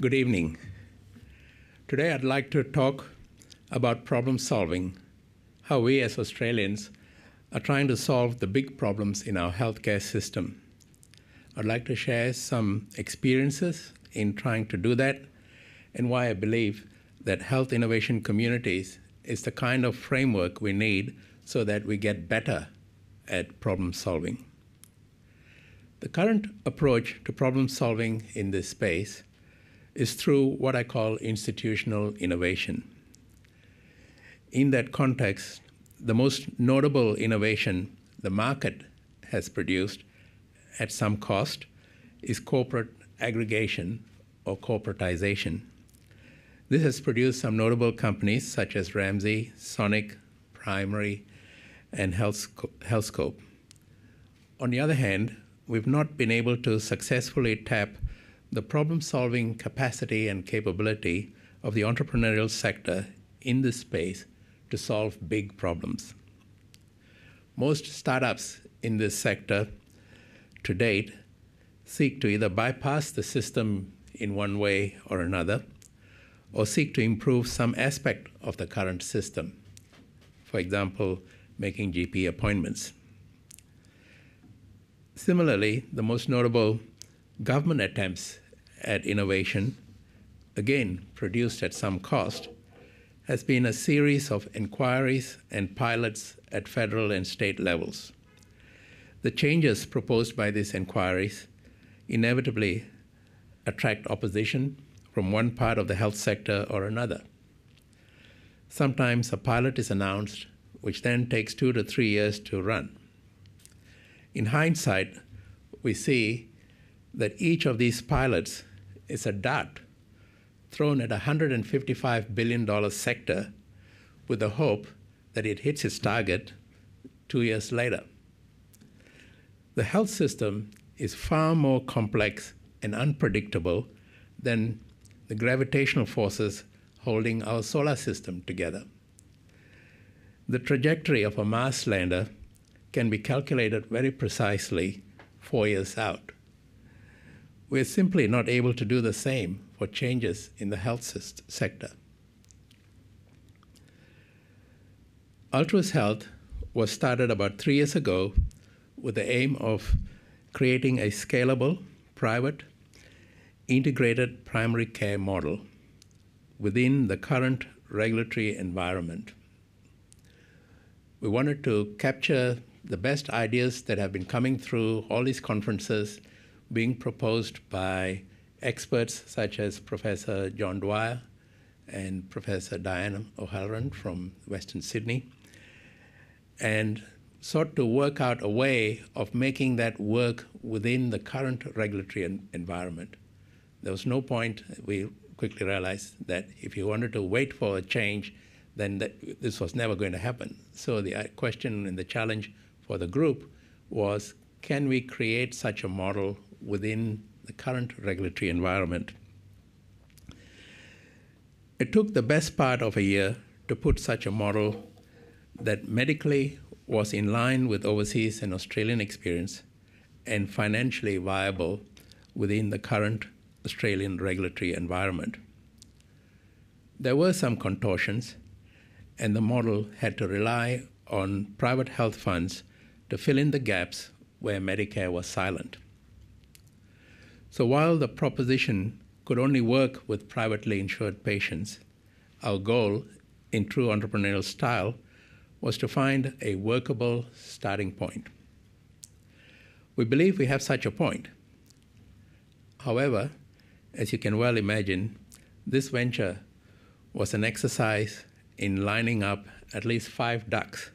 Good evening. Today I'd like to talk about problem solving, how we as Australians are trying to solve the big problems in our healthcare system. I'd like to share some experiences in trying to do that and why I believe that health innovation communities is the kind of framework we need so that we get better at problem solving. The current approach to problem solving in this space is through what I call institutional innovation. In that context, the most notable innovation the market has produced at some cost is corporate aggregation or corporatization. This has produced some notable companies such as Ramsay, Sonic, Primary, and Healthscope. On the other hand, we've not been able to successfully tap the problem solving capacity and capability of the entrepreneurial sector in this space to solve big problems. Most startups in this sector to date seek to either bypass the system in one way or another or seek to improve some aspect of the current system. For example, making GP appointments. Similarly, the most notable government attempts at innovation, again produced at some cost, has been a series of inquiries and pilots at federal and state levels. The changes proposed by these inquiries inevitably attract opposition from one part of the health sector or another. Sometimes a pilot is announced, which then takes two to three years to run. In hindsight, we see that each of these pilots is a dart thrown at a $155 billion sector with the hope that it hits its target two years later. The health system is far more complex and unpredictable than the gravitational forces holding our solar system together. The trajectory of a Mars lander can be calculated very precisely four years out. We're simply not able to do the same for changes in the health sector. Altruis Health was started about three years ago with the aim of creating a scalable, private, integrated primary care model within the current regulatory environment. We wanted to capture the best ideas that have been coming through all these conferences being proposed by experts such as Professor John Dwyer and Professor Diana O'Halloran from Western Sydney, and sought to work out a way of making that work within the current regulatory environment. There was no point, we quickly realized that if you wanted to wait for a change, then that, this was never going to happen. So the uh, question and the challenge for the group was can we create such a model within the current regulatory environment? It took the best part of a year to put such a model that medically was in line with overseas and Australian experience and financially viable within the current Australian regulatory environment. There were some contortions, and the model had to rely on private health funds to fill in the gaps where Medicare was silent. So while the proposition could only work with privately insured patients, our goal, in true entrepreneurial style, was to find a workable starting point. We believe we have such a point. However, as you can well imagine, this venture was an exercise in lining up at least five ducks,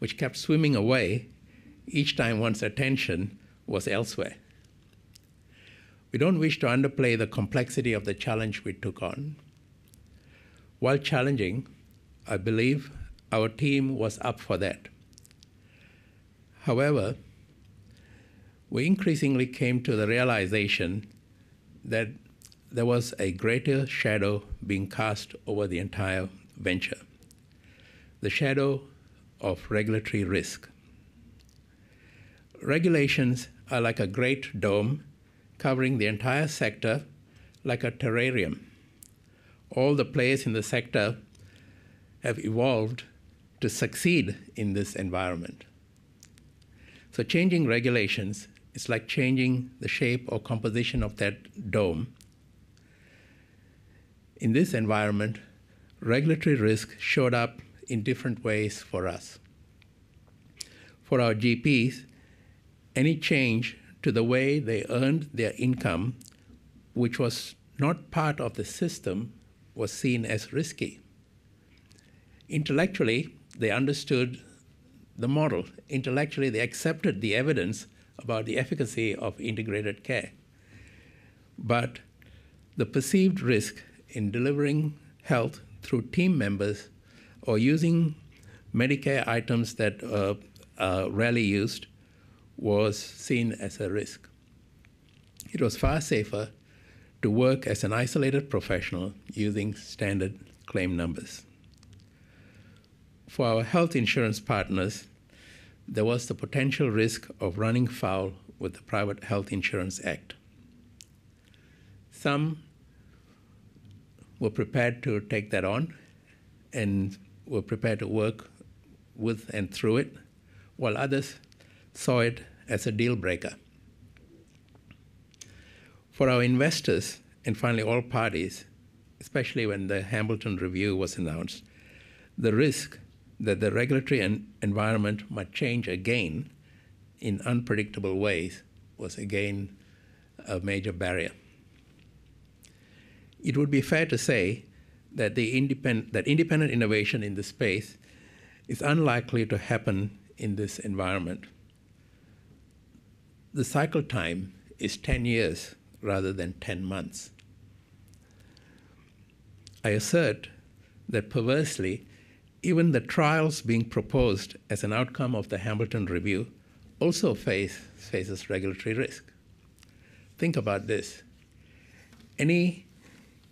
which kept swimming away each time one's attention was elsewhere. We don't wish to underplay the complexity of the challenge we took on. While challenging, I believe our team was up for that. However, we increasingly came to the realization that there was a greater shadow being cast over the entire venture the shadow of regulatory risk. Regulations are like a great dome covering the entire sector like a terrarium. All the players in the sector have evolved to succeed in this environment. So, changing regulations is like changing the shape or composition of that dome. In this environment, regulatory risk showed up in different ways for us. For our GPs, any change to the way they earned their income, which was not part of the system, was seen as risky. Intellectually, they understood the model. Intellectually, they accepted the evidence about the efficacy of integrated care. But the perceived risk in delivering health through team members or using Medicare items that are, are rarely used was seen as a risk. It was far safer to work as an isolated professional using standard claim numbers. For our health insurance partners, there was the potential risk of running foul with the Private Health Insurance Act. Some were prepared to take that on and were prepared to work with and through it, while others saw it as a deal breaker. For our investors, and finally all parties, especially when the Hambleton Review was announced, the risk that the regulatory environment might change again in unpredictable ways was again a major barrier. It would be fair to say that, the independent, that independent innovation in this space is unlikely to happen in this environment. The cycle time is 10 years rather than 10 months. I assert that perversely, even the trials being proposed as an outcome of the Hambleton Review also face, faces regulatory risk. Think about this. Any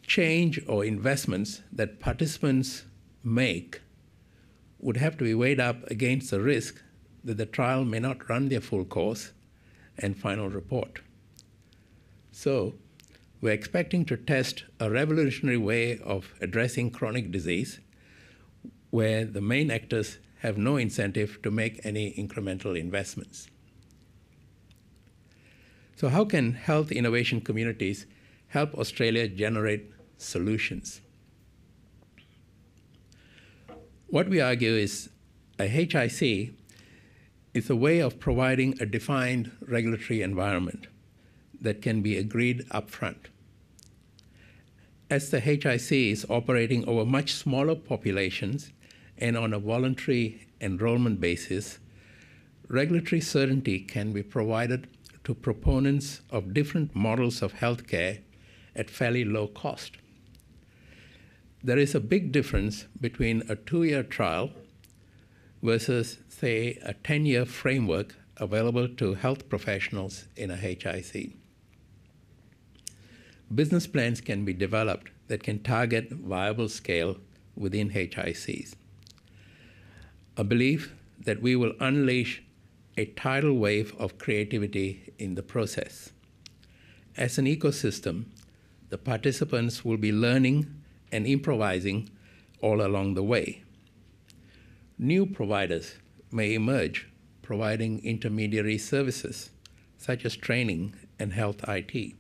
change or investments that participants make would have to be weighed up against the risk that the trial may not run their full course and final report. So, we're expecting to test a revolutionary way of addressing chronic disease where the main actors have no incentive to make any incremental investments. So, how can health innovation communities help Australia generate solutions? What we argue is a HIC is a way of providing a defined regulatory environment that can be agreed upfront. As the HIC is operating over much smaller populations and on a voluntary enrollment basis, regulatory certainty can be provided to proponents of different models of healthcare at fairly low cost. There is a big difference between a two year trial versus, say, a 10 year framework available to health professionals in a HIC. Business plans can be developed that can target viable scale within HICs. A belief that we will unleash a tidal wave of creativity in the process. As an ecosystem, the participants will be learning and improvising all along the way. New providers may emerge providing intermediary services such as training and health IT.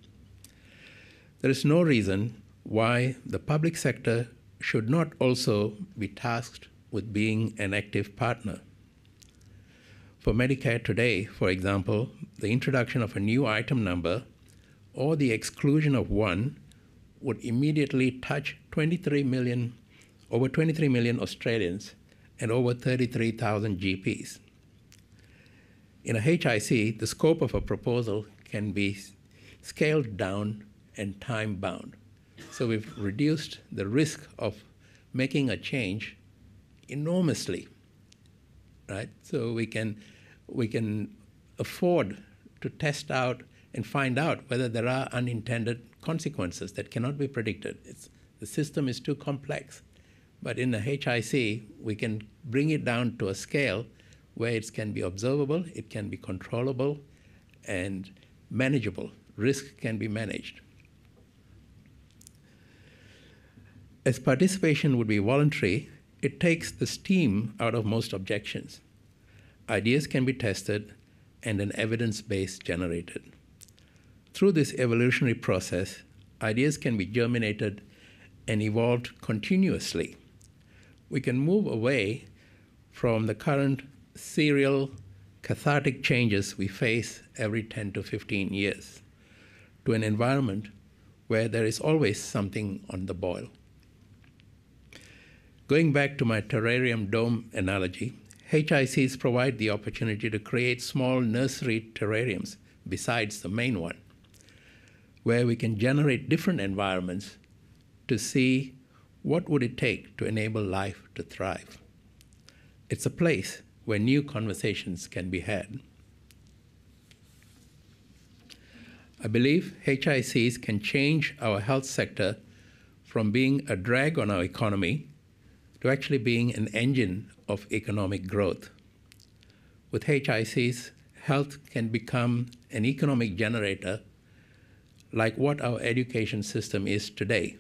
There is no reason why the public sector should not also be tasked with being an active partner. For Medicare today, for example, the introduction of a new item number or the exclusion of one would immediately touch 23 million, over 23 million Australians and over 33,000 GPs. In a HIC, the scope of a proposal can be scaled down and time bound. So we've reduced the risk of making a change enormously, right? So we can, we can afford to test out and find out whether there are unintended consequences that cannot be predicted. It's, the system is too complex. But in the HIC, we can bring it down to a scale where it can be observable, it can be controllable, and manageable. Risk can be managed. As participation would be voluntary, it takes the steam out of most objections. Ideas can be tested and an evidence base generated. Through this evolutionary process, ideas can be germinated and evolved continuously. We can move away from the current serial cathartic changes we face every 10 to 15 years to an environment where there is always something on the boil. Going back to my terrarium dome analogy, HICs provide the opportunity to create small nursery terrariums besides the main one, where we can generate different environments to see what would it take to enable life to thrive. It's a place where new conversations can be had. I believe HICs can change our health sector from being a drag on our economy to actually being an engine of economic growth. With HICs, health can become an economic generator like what our education system is today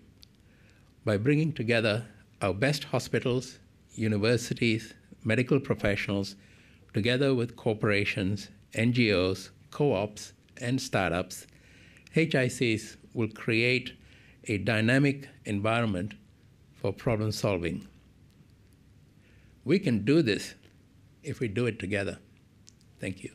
by bringing together our best hospitals, universities, medical professionals, together with corporations, NGOs, co ops, and startups, HICs will create a dynamic environment for problem solving. We can do this if we do it together. Thank you.